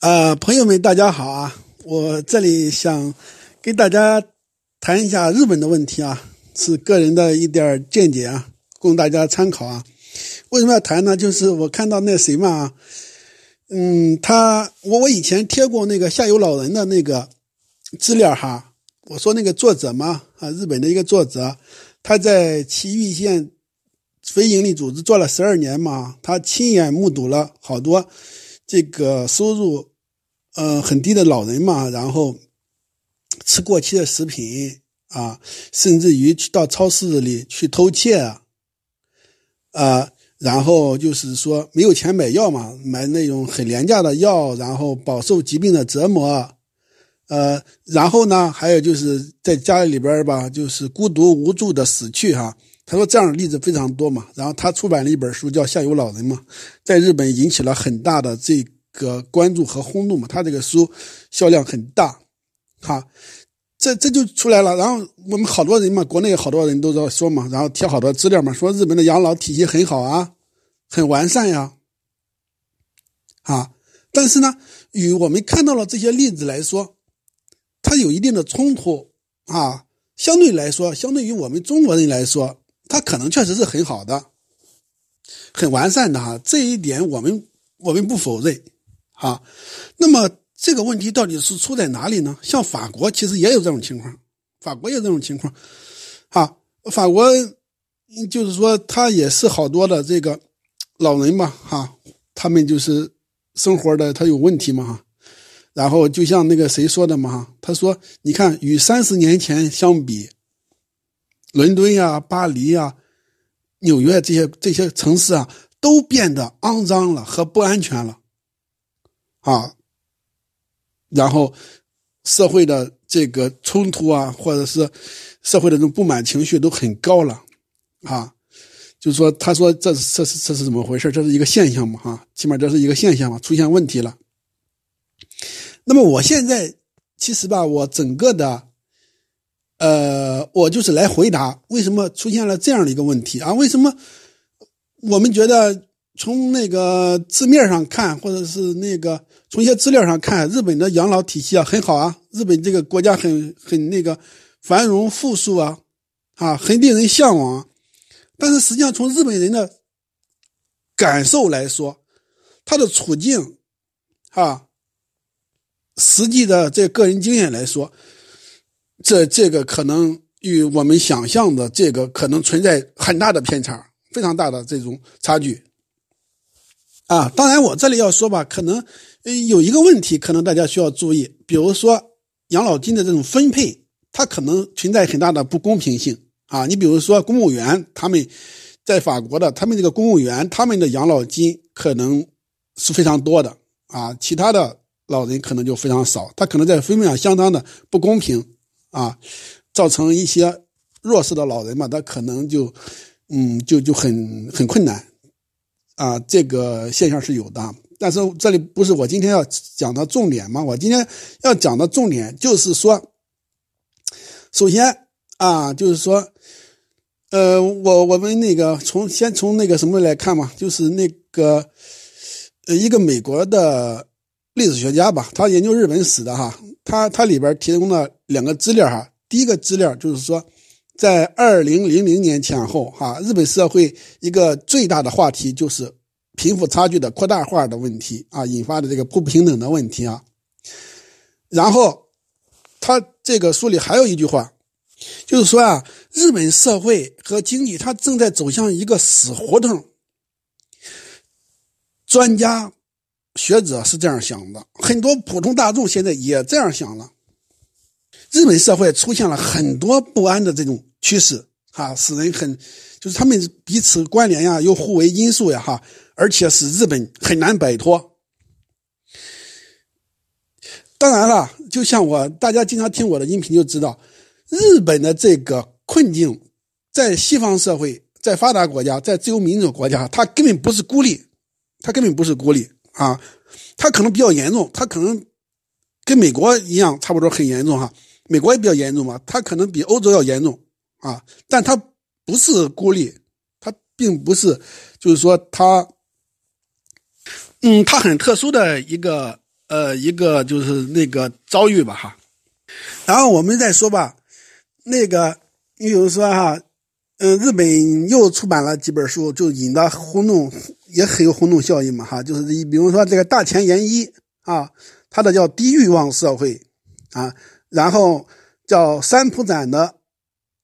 啊，朋友们，大家好啊！我这里想跟大家谈一下日本的问题啊，是个人的一点见解啊，供大家参考啊。为什么要谈呢？就是我看到那谁嘛，嗯，他我我以前贴过那个下有老人的那个资料哈，我说那个作者嘛啊，日本的一个作者，他在埼玉县非营利组织做了十二年嘛，他亲眼目睹了好多。这个收入，呃，很低的老人嘛，然后吃过期的食品啊，甚至于去到超市里去偷窃啊，啊，然后就是说没有钱买药嘛，买那种很廉价的药，然后饱受疾病的折磨，呃，然后呢，还有就是在家里边吧，就是孤独无助的死去哈。他说这样的例子非常多嘛，然后他出版了一本书叫《下游老人》嘛，在日本引起了很大的这个关注和轰动嘛。他这个书销量很大，哈，这这就出来了。然后我们好多人嘛，国内好多人都在说嘛，然后贴好多资料嘛，说日本的养老体系很好啊，很完善呀，啊，但是呢，与我们看到了这些例子来说，它有一定的冲突啊。相对来说，相对于我们中国人来说。它可能确实是很好的，很完善的哈，这一点我们我们不否认，哈。那么这个问题到底是出在哪里呢？像法国其实也有这种情况，法国也有这种情况，啊。法国就是说，他也是好多的这个老人嘛，哈，他们就是生活的他有问题嘛，哈。然后就像那个谁说的嘛，他说：“你看，与三十年前相比。”伦敦呀、巴黎呀、纽约这些这些城市啊，都变得肮脏了和不安全了，啊，然后社会的这个冲突啊，或者是社会的这种不满情绪都很高了，啊，就是说，他说这这是这是怎么回事？这是一个现象嘛，哈，起码这是一个现象嘛，出现问题了。那么我现在其实吧，我整个的。我就是来回答为什么出现了这样的一个问题啊？为什么我们觉得从那个字面上看，或者是那个从一些资料上看，日本的养老体系啊很好啊，日本这个国家很很那个繁荣富庶啊，啊，很令人向往。但是实际上从日本人的感受来说，他的处境啊，实际的这个人经验来说。这这个可能与我们想象的这个可能存在很大的偏差，非常大的这种差距，啊，当然我这里要说吧，可能有一个问题，可能大家需要注意，比如说养老金的这种分配，它可能存在很大的不公平性啊。你比如说公务员，他们在法国的，他们这个公务员他们的养老金可能是非常多的啊，其他的老人可能就非常少，他可能在分配上相当的不公平。啊，造成一些弱势的老人嘛，他可能就，嗯，就就很很困难，啊，这个现象是有的。但是这里不是我今天要讲的重点嘛？我今天要讲的重点就是说，首先啊，就是说，呃，我我们那个从先从那个什么来看嘛，就是那个，呃，一个美国的历史学家吧，他研究日本史的哈。他他里边提供了两个资料哈，第一个资料就是说，在二零零零年前后哈，日本社会一个最大的话题就是贫富差距的扩大化的问题啊，引发的这个不平等的问题啊。然后他这个书里还有一句话，就是说啊，日本社会和经济它正在走向一个死胡同。专家。学者是这样想的，很多普通大众现在也这样想了。日本社会出现了很多不安的这种趋势，哈，使人很，就是他们彼此关联呀，又互为因素呀，哈，而且使日本很难摆脱。当然了，就像我大家经常听我的音频就知道，日本的这个困境，在西方社会，在发达国家，在自由民主国家，它根本不是孤立，它根本不是孤立。啊，它可能比较严重，它可能跟美国一样，差不多很严重哈。美国也比较严重嘛，它可能比欧洲要严重啊。但它不是孤立，它并不是，就是说它，嗯，它很特殊的一个呃。一个就是那个遭遇吧哈。然后我们再说吧，那个你比如说哈，嗯，日本又出版了几本书，就引得轰动，也很有轰动效应嘛哈。就是你比如说这个大前研一啊，他的叫低欲望社会啊，然后叫三浦展的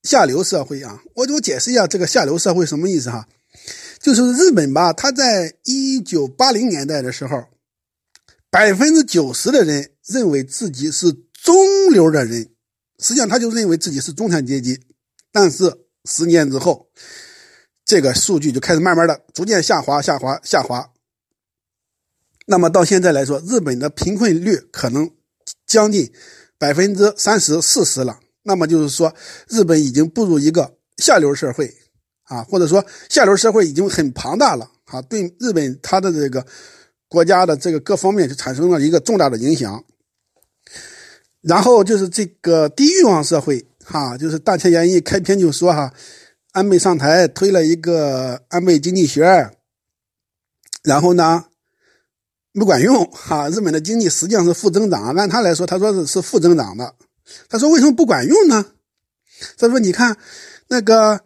下流社会啊。我就解释一下这个下流社会什么意思哈。就是日本吧，他在一九八零年代的时候，百分之九十的人认为自己是中流的人，实际上他就认为自己是中产阶级。但是十年之后，这个数据就开始慢慢的逐渐下滑，下滑，下滑。那么到现在来说，日本的贫困率可能将近百分之三十、四十了。那么就是说，日本已经步入一个下流社会。啊，或者说下流社会已经很庞大了啊，对日本它的这个国家的这个各方面就产生了一个重大的影响。然后就是这个低欲望社会，哈，就是大前研一开篇就说哈，安倍上台推了一个安倍经济学，然后呢不管用哈，日本的经济实际上是负增长，按他来说，他说是是负增长的，他说为什么不管用呢？他说你看那个。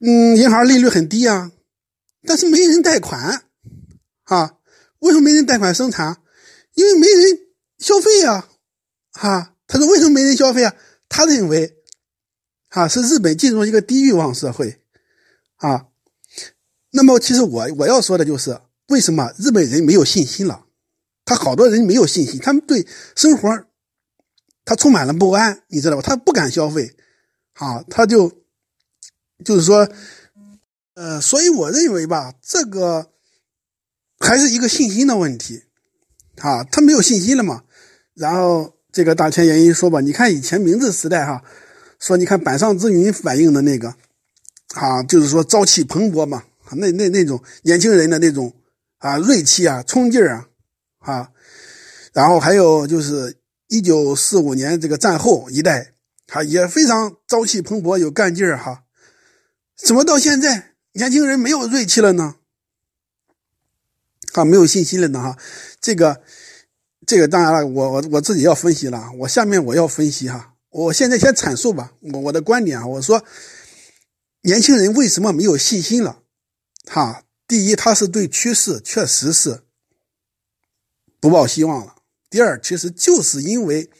嗯，银行利率很低啊，但是没人贷款，啊，为什么没人贷款生产？因为没人消费呀，哈。他说为什么没人消费啊？他认为，啊，是日本进入一个低欲望社会，啊。那么其实我我要说的就是，为什么日本人没有信心了？他好多人没有信心，他们对生活，他充满了不安，你知道吧？他不敢消费，啊，他就。就是说，呃，所以我认为吧，这个还是一个信心的问题，啊，他没有信心了嘛。然后这个大千原因说吧，你看以前明治时代哈，说你看板上之云反映的那个，啊，就是说朝气蓬勃嘛，那那那种年轻人的那种啊锐气啊冲劲儿啊，啊，然后还有就是一九四五年这个战后一代，啊也非常朝气蓬勃有干劲儿哈。怎么到现在年轻人没有锐气了呢？啊，没有信心了呢？哈，这个，这个当然了，我我我自己要分析了。我下面我要分析哈，我现在先阐述吧，我我的观点啊，我说，年轻人为什么没有信心了？哈，第一，他是对趋势确实是不抱希望了；第二，其实就是因为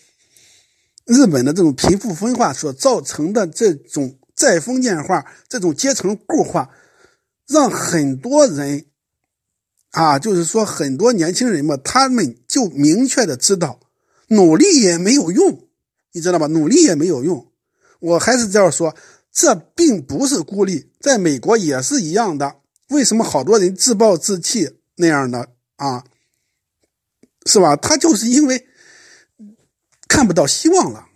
日本的这种贫富分化所造成的这种。再封建化这种阶层固化，让很多人啊，就是说很多年轻人嘛，他们就明确的知道，努力也没有用，你知道吧？努力也没有用。我还是这样说，这并不是孤立，在美国也是一样的。为什么好多人自暴自弃那样的啊？是吧？他就是因为看不到希望了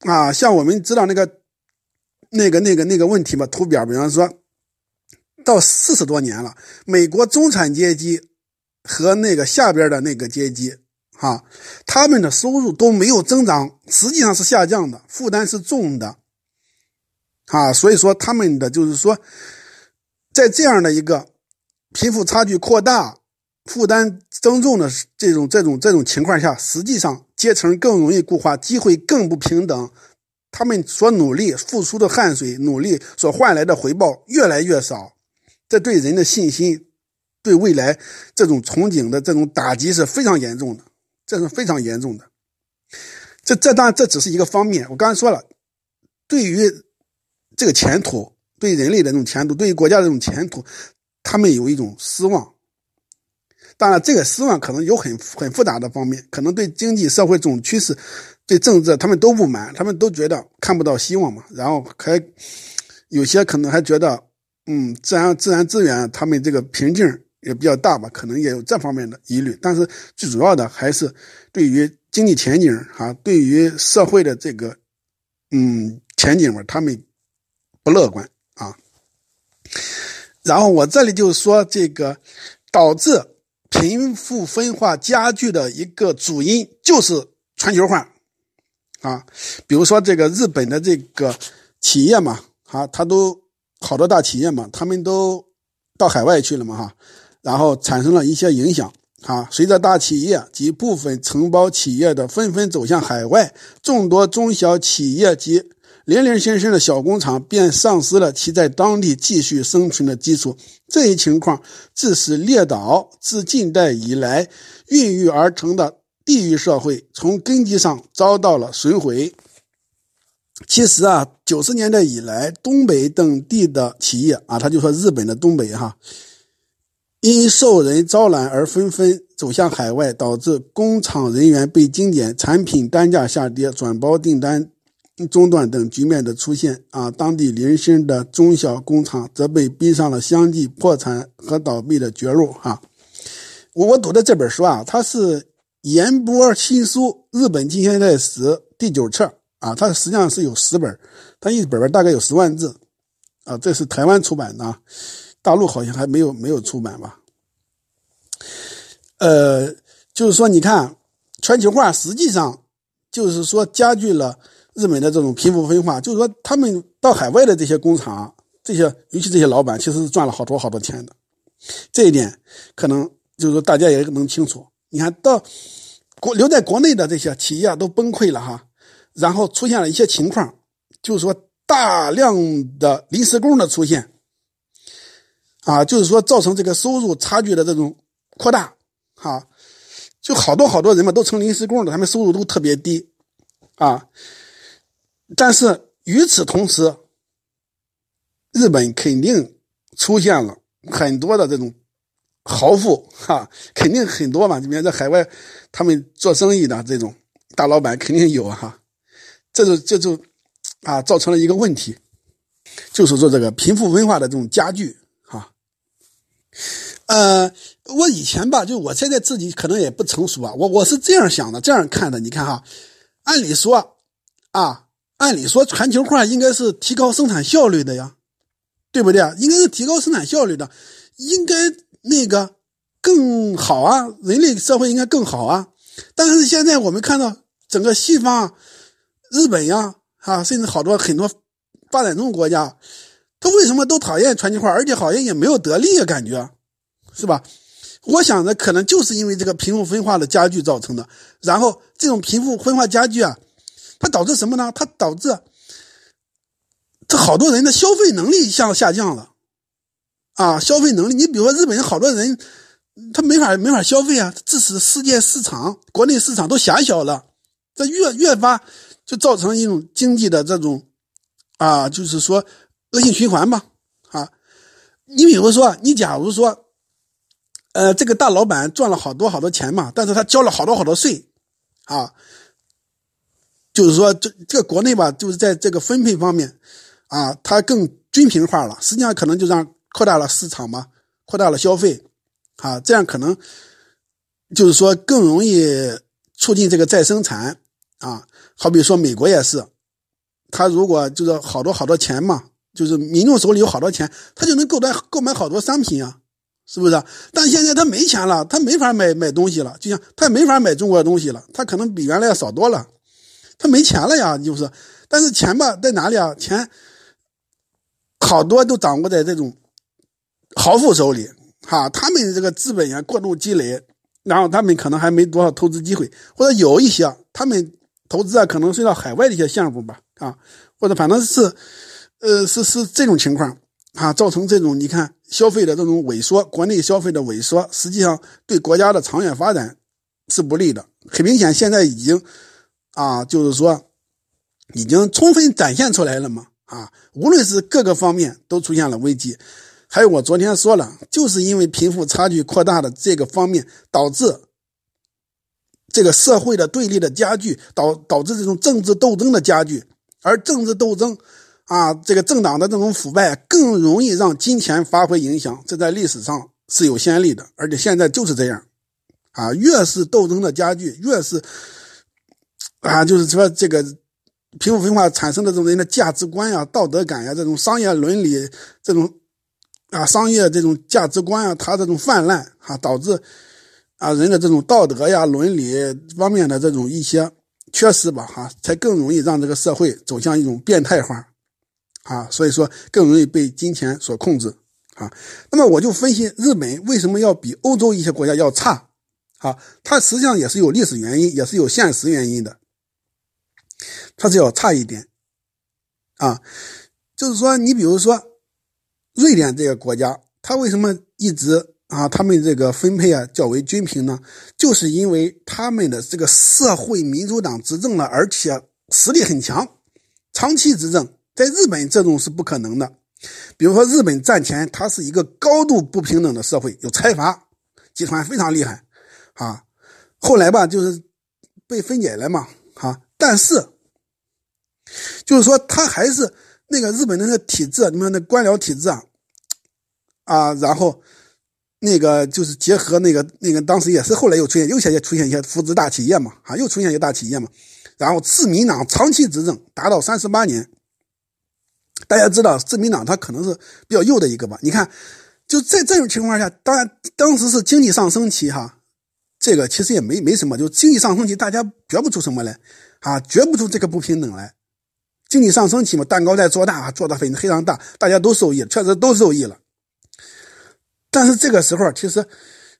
啊。像我们知道那个。那个、那个、那个问题嘛，图表，比方说，到四十多年了，美国中产阶级和那个下边的那个阶级，哈，他们的收入都没有增长，实际上是下降的，负担是重的，啊，所以说他们的就是说，在这样的一个贫富差距扩大、负担增重的这种、这种、这种情况下，实际上阶层更容易固化，机会更不平等。他们所努力付出的汗水、努力所换来的回报越来越少，这对人的信心、对未来这种憧憬的这种打击是非常严重的，这是非常严重的。这这当然这只是一个方面。我刚才说了，对于这个前途、对人类的这种前途、对于国家的这种前途，他们有一种失望。当然，这个失望可能有很很复杂的方面，可能对经济社会总趋势。对政治，他们都不满，他们都觉得看不到希望嘛。然后还有些可能还觉得，嗯，自然自然资源，他们这个瓶颈也比较大吧，可能也有这方面的疑虑。但是最主要的还是对于经济前景哈，对于社会的这个嗯前景嘛，他们不乐观。然后我这里就说这个导致贫富分化加剧的一个主因就是全球化。啊，比如说这个日本的这个企业嘛，哈，他都好多大企业嘛，他们都到海外去了嘛，哈，然后产生了一些影响，啊，随着大企业及部分承包企业的纷纷走向海外，众多中小企业及零零星星的小工厂便丧失了其在当地继续生存的基础。这一情况致使列岛自近代以来孕育而成的地域社会从根基上遭到了损毁。其实啊，九十年代以来，东北等地的企业啊，他就说日本的东北哈。因受人招揽而纷纷走向海外，导致工厂人员被精简、产品单价下跌、转包订单中断等局面的出现。啊，当地零星的中小工厂则被逼上了相继破产和倒闭的绝路。哈，我我读的这本书啊，它是岩波新书《日本近现代史》第九册啊，它实际上是有十本，它一本本大概有十万字啊，这是台湾出版的。大陆好像还没有没有出版吧？呃，就是说，你看全球化实际上就是说加剧了日本的这种贫富分化。就是说，他们到海外的这些工厂，这些尤其这些老板，其实是赚了好多好多钱的。这一点可能就是说大家也能清楚。你看到国留在国内的这些企业都崩溃了哈，然后出现了一些情况，就是说大量的临时工的出现。啊，就是说造成这个收入差距的这种扩大，哈，就好多好多人嘛都成临时工了，他们收入都特别低，啊，但是与此同时，日本肯定出现了很多的这种豪富，哈，肯定很多嘛，这边在海外他们做生意的这种大老板肯定有哈，这就这就啊造成了一个问题，就是说这个贫富分化的这种加剧。哈呃，我以前吧，就我现在自己可能也不成熟啊，我我是这样想的，这样看的。你看哈，按理说啊，按理说全球化应该是提高生产效率的呀，对不对啊？应该是提高生产效率的，应该那个更好啊，人类社会应该更好啊。但是现在我们看到整个西方，日本呀，啊，甚至好多很多发展中国家。他为什么都讨厌全球化，而且好像也没有得利啊？感觉，是吧？我想着可能就是因为这个贫富分化的加剧造成的。然后这种贫富分化加剧啊，它导致什么呢？它导致这好多人的消费能力向下降了啊！消费能力，你比如说日本人好多人，他没法没法消费啊，致使世界市场、国内市场都狭小了，这越越发就造成一种经济的这种啊，就是说。恶性循环吧，啊，你比如说，你假如说，呃，这个大老板赚了好多好多钱嘛，但是他交了好多好多税，啊，就是说，这这个国内吧，就是在这个分配方面，啊，它更均平化了，实际上可能就让扩大了市场嘛，扩大了消费，啊，这样可能就是说更容易促进这个再生产，啊，好比说美国也是，他如果就是好多好多钱嘛。就是民众手里有好多钱，他就能购买购买好多商品啊，是不是？但现在他没钱了，他没法买买东西了，就像他也没法买中国的东西了，他可能比原来要少多了，他没钱了呀，就是。但是钱吧，在哪里啊？钱好多都掌握在这种豪富手里，哈，他们这个资本呀过度积累，然后他们可能还没多少投资机会，或者有一些他们投资啊，可能是到海外的一些项目吧，啊，或者反正是。呃，是是这种情况啊，造成这种你看消费的这种萎缩，国内消费的萎缩，实际上对国家的长远发展是不利的。很明显，现在已经啊，就是说已经充分展现出来了嘛啊，无论是各个方面都出现了危机。还有我昨天说了，就是因为贫富差距扩大的这个方面，导致这个社会的对立的加剧，导导致这种政治斗争的加剧，而政治斗争。啊，这个政党的这种腐败更容易让金钱发挥影响，这在历史上是有先例的，而且现在就是这样。啊，越是斗争的加剧，越是啊，就是说这个贫富分化产生的这种人的价值观呀、道德感呀、这种商业伦理这种啊商业这种价值观啊，它这种泛滥啊，导致啊人的这种道德呀、伦理方面的这种一些缺失吧，哈，才更容易让这个社会走向一种变态化。啊，所以说更容易被金钱所控制啊。那么我就分析日本为什么要比欧洲一些国家要差啊，它实际上也是有历史原因，也是有现实原因的，它是要差一点啊。就是说，你比如说瑞典这个国家，它为什么一直啊，他们这个分配啊较为均平呢？就是因为他们的这个社会民主党执政了，而且实力很强，长期执政。在日本，这种是不可能的。比如说，日本战前它是一个高度不平等的社会，有财阀集团非常厉害。啊，后来吧，就是被分解了嘛，哈。但是，就是说，他还是那个日本的那个体制，你看那官僚体制啊，啊，然后那个就是结合那个那个，当时也是后来又出现，又现在出现一些扶植大企业嘛，啊，又出现一些大企业嘛。然后自民党长期执政达到三十八年，大家知道自民党他可能是比较右的一个吧？你看，就在这种情况下，当然当时是经济上升期哈。这个其实也没没什么，就经济上升期，大家觉不出什么来，啊，觉不出这个不平等来。经济上升期嘛，蛋糕在做大，做的非非常大，大家都受益，确实都受益了。但是这个时候，其实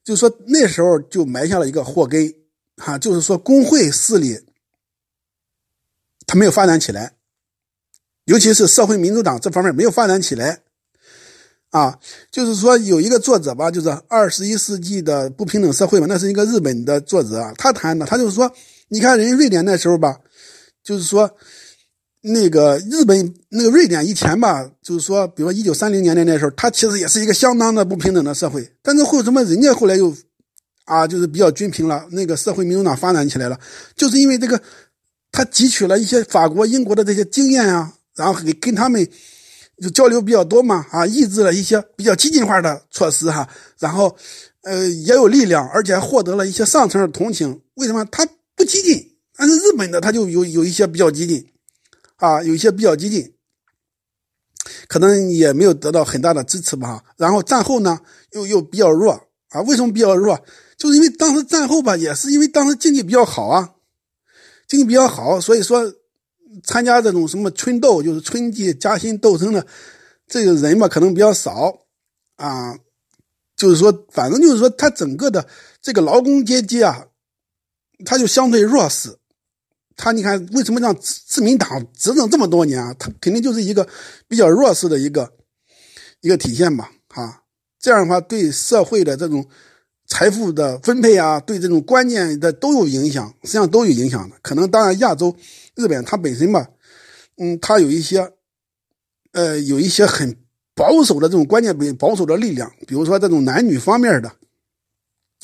就是说那时候就埋下了一个祸根，哈，就是说工会势力它没有发展起来，尤其是社会民主党这方面没有发展起来。啊，就是说有一个作者吧，就是二十一世纪的不平等社会嘛，那是一个日本的作者啊，他谈的，他就是说，你看人瑞典那时候吧，就是说，那个日本那个瑞典以前吧，就是说，比如说一九三零年代那时候，它其实也是一个相当的不平等的社会，但是为什么人家后来又啊，就是比较均平了，那个社会民主党发展起来了，就是因为这个他汲取了一些法国、英国的这些经验啊，然后给跟他们。就交流比较多嘛，啊，抑制了一些比较激进化的措施哈，然后，呃，也有力量，而且还获得了一些上层的同情。为什么他不激进？但是日本的他就有有一些比较激进，啊，有一些比较激进，可能也没有得到很大的支持吧。然后战后呢，又又比较弱啊。为什么比较弱？就是因为当时战后吧，也是因为当时经济比较好啊，经济比较好，所以说。参加这种什么春斗，就是春季加薪斗争的这个人嘛，可能比较少啊。就是说，反正就是说，他整个的这个劳工阶级啊，他就相对弱势。他你看，为什么让自民党执政这么多年啊？他肯定就是一个比较弱势的一个一个体现吧？哈，这样的话，对社会的这种财富的分配啊，对这种观念的都有影响，实际上都有影响的。可能当然，亚洲。日本它本身吧，嗯，它有一些，呃，有一些很保守的这种观念，保守的力量，比如说这种男女方面的，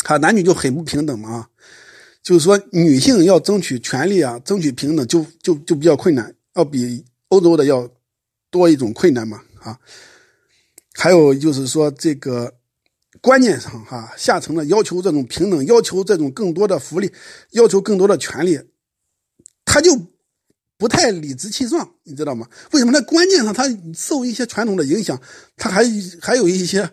哈，男女就很不平等嘛，就是说女性要争取权利啊，争取平等就就就比较困难，要比欧洲的要多一种困难嘛，啊，还有就是说这个观念上哈，下层的要求这种平等，要求这种更多的福利，要求更多的权利，他就。不太理直气壮，你知道吗？为什么？在观念上他受一些传统的影响，他还还有一些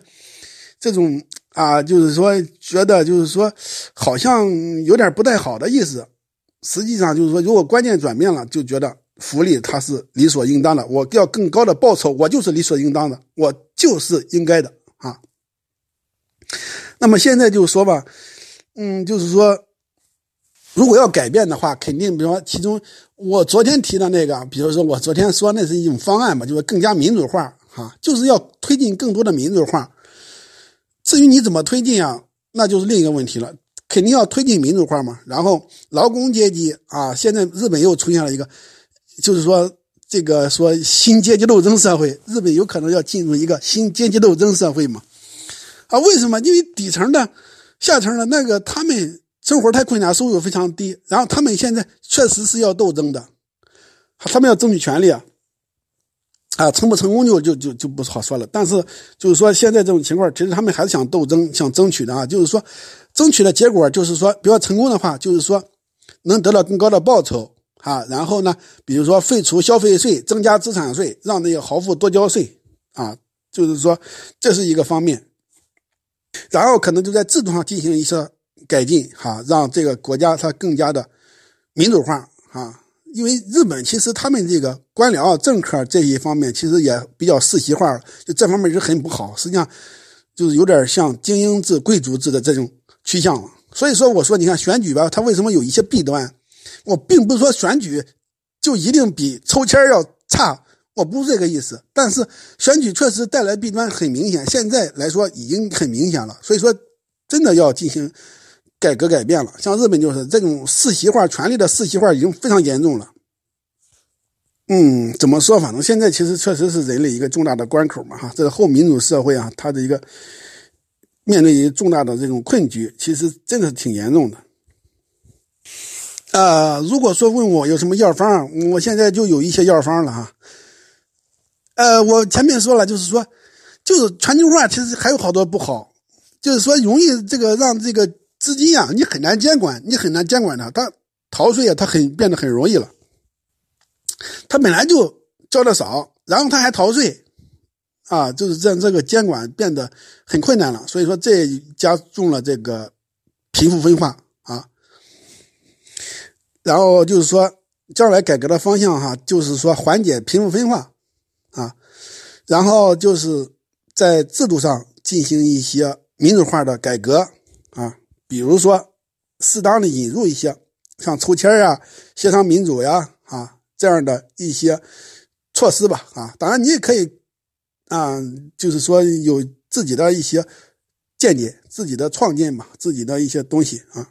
这种啊，就是说觉得就是说好像有点不太好的意思。实际上就是说，如果观念转变了，就觉得福利它是理所应当的，我要更高的报酬，我就是理所应当的，我就是应该的啊。那么现在就是说吧，嗯，就是说。如果要改变的话，肯定比如说，其中我昨天提的那个，比如说我昨天说那是一种方案嘛，就是更加民主化，哈，就是要推进更多的民主化。至于你怎么推进啊，那就是另一个问题了。肯定要推进民主化嘛。然后劳工阶级啊，现在日本又出现了一个，就是说这个说新阶级斗争社会，日本有可能要进入一个新阶级斗争社会嘛？啊，为什么？因为底层的、下层的那个他们。生活太困难，收入非常低，然后他们现在确实是要斗争的，他们要争取权利啊，啊，成不成功就就就就不好说了。但是就是说现在这种情况，其实他们还是想斗争，想争取的啊。就是说，争取的结果就是说，比较成功的话，就是说能得到更高的报酬啊。然后呢，比如说废除消费税，增加资产税，让那些豪富多交税啊。就是说这是一个方面，然后可能就在制度上进行一些。改进哈，让这个国家它更加的民主化啊！因为日本其实他们这个官僚政客这一方面其实也比较世袭化，就这方面是很不好。实际上就是有点像精英制、贵族制的这种趋向了所以说，我说你看选举吧，它为什么有一些弊端？我并不是说选举就一定比抽签要差，我不是这个意思。但是选举确实带来弊端很明显，现在来说已经很明显了。所以说，真的要进行改革改变了。像日本就是这种世袭化、权力的世袭化已经非常严重了。嗯，怎么说？反正现在其实确实是人类一个重大的关口嘛，哈，这个后民主社会啊，它的一个面对于重大的这种困局，其实真的是挺严重的。呃，如果说问我有什么药方，我现在就有一些药方了哈。呃，我前面说了，就是说，就是全球化其实还有好多不好，就是说容易这个让这个资金啊，你很难监管，你很难监管它，它逃税啊，它很变得很容易了。他本来就交的少，然后他还逃税，啊，就是让这个监管变得很困难了。所以说，这加重了这个贫富分化啊。然后就是说，将来改革的方向哈，就是说缓解贫富分化啊，然后就是在制度上进行一些民主化的改革，比如说适当的引入一些像抽签呀、协商民主呀啊。这样的一些措施吧，啊，当然你也可以，啊，就是说有自己的一些见解、自己的创建吧，自己的一些东西啊，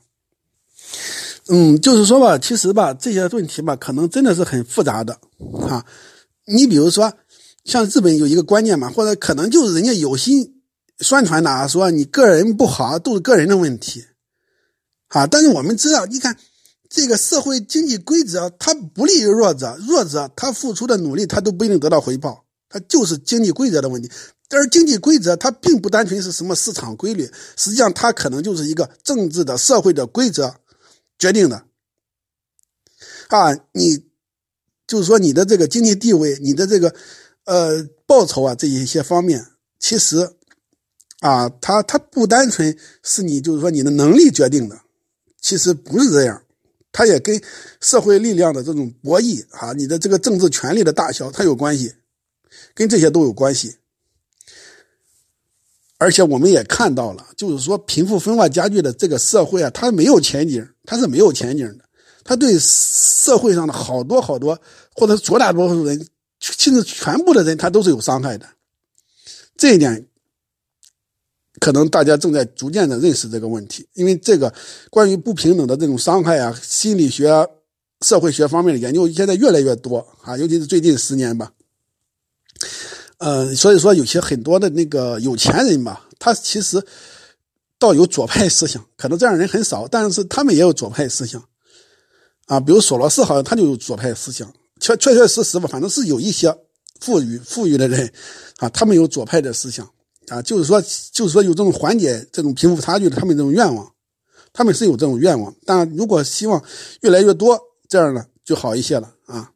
嗯，就是说吧，其实吧，这些问题吧，可能真的是很复杂的，啊，你比如说，像日本有一个观念嘛，或者可能就是人家有心宣传的，说你个人不好，都是个人的问题，啊，但是我们知道，你看。这个社会经济规则它不利于弱者，弱者他付出的努力他都不一定得到回报，它就是经济规则的问题。而经济规则它并不单纯是什么市场规律，实际上它可能就是一个政治的社会的规则决定的。啊，你就是说你的这个经济地位，你的这个呃报酬啊这一些方面，其实啊，它它不单纯是你就是说你的能力决定的，其实不是这样。它也跟社会力量的这种博弈啊，你的这个政治权力的大小，它有关系，跟这些都有关系。而且我们也看到了，就是说贫富分化加剧的这个社会啊，它没有前景，它是没有前景的。它对社会上的好多好多，或者绝大多数人，甚至全部的人，他都是有伤害的。这一点。可能大家正在逐渐的认识这个问题，因为这个关于不平等的这种伤害啊，心理学、社会学方面的研究现在越来越多啊，尤其是最近十年吧。呃，所以说有些很多的那个有钱人吧，他其实倒有左派思想，可能这样人很少，但是他们也有左派思想啊。比如索罗斯好像他就有左派思想，确确确实实吧，反正是有一些富裕富裕的人啊，他们有左派的思想。啊，就是说，就是说有这种缓解这种贫富差距的，他们这种愿望，他们是有这种愿望。但如果希望越来越多这样呢就好一些了啊。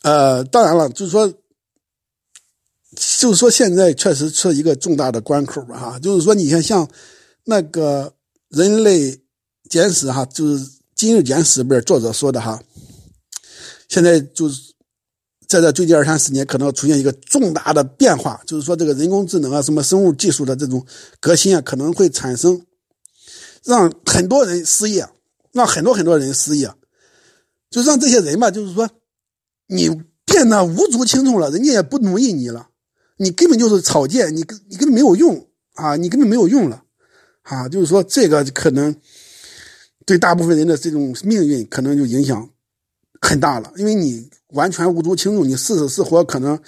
呃，当然了，就是说，就是说现在确实是一个重大的关口吧，哈。就是说，你看像那个人类简史哈，就是今日简史里边作者说的哈，现在就是。在这最近二三十年，可能出现一个重大的变化，就是说这个人工智能啊，什么生物技术的这种革新啊，可能会产生让很多人失业，让很多很多人失业，就让这些人吧，就是说你变得无足轻重了，人家也不奴役你了，你根本就是草芥，你根你根本没有用啊，你根本没有用了啊，就是说这个可能对大部分人的这种命运可能就影响很大了，因为你。完全无足轻重，你是死是活，可能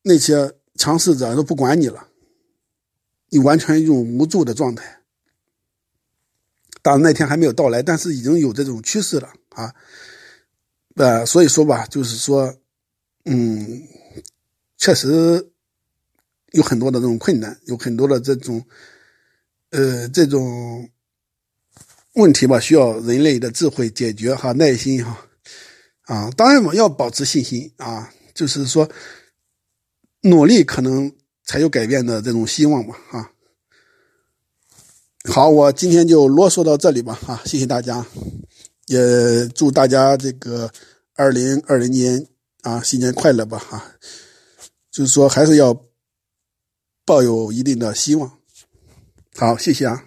那些强势者都不管你了，你完全一种无助的状态。当然那天还没有到来，但是已经有这种趋势了啊。呃，所以说吧，就是说，嗯，确实有很多的这种困难，有很多的这种，呃，这种问题吧，需要人类的智慧解决哈，耐心哈。啊，当然我要保持信心啊，就是说，努力可能才有改变的这种希望吧啊。好，我今天就啰嗦到这里吧啊，谢谢大家，也祝大家这个二零二零年啊新年快乐吧啊，就是说还是要抱有一定的希望。好，谢谢啊。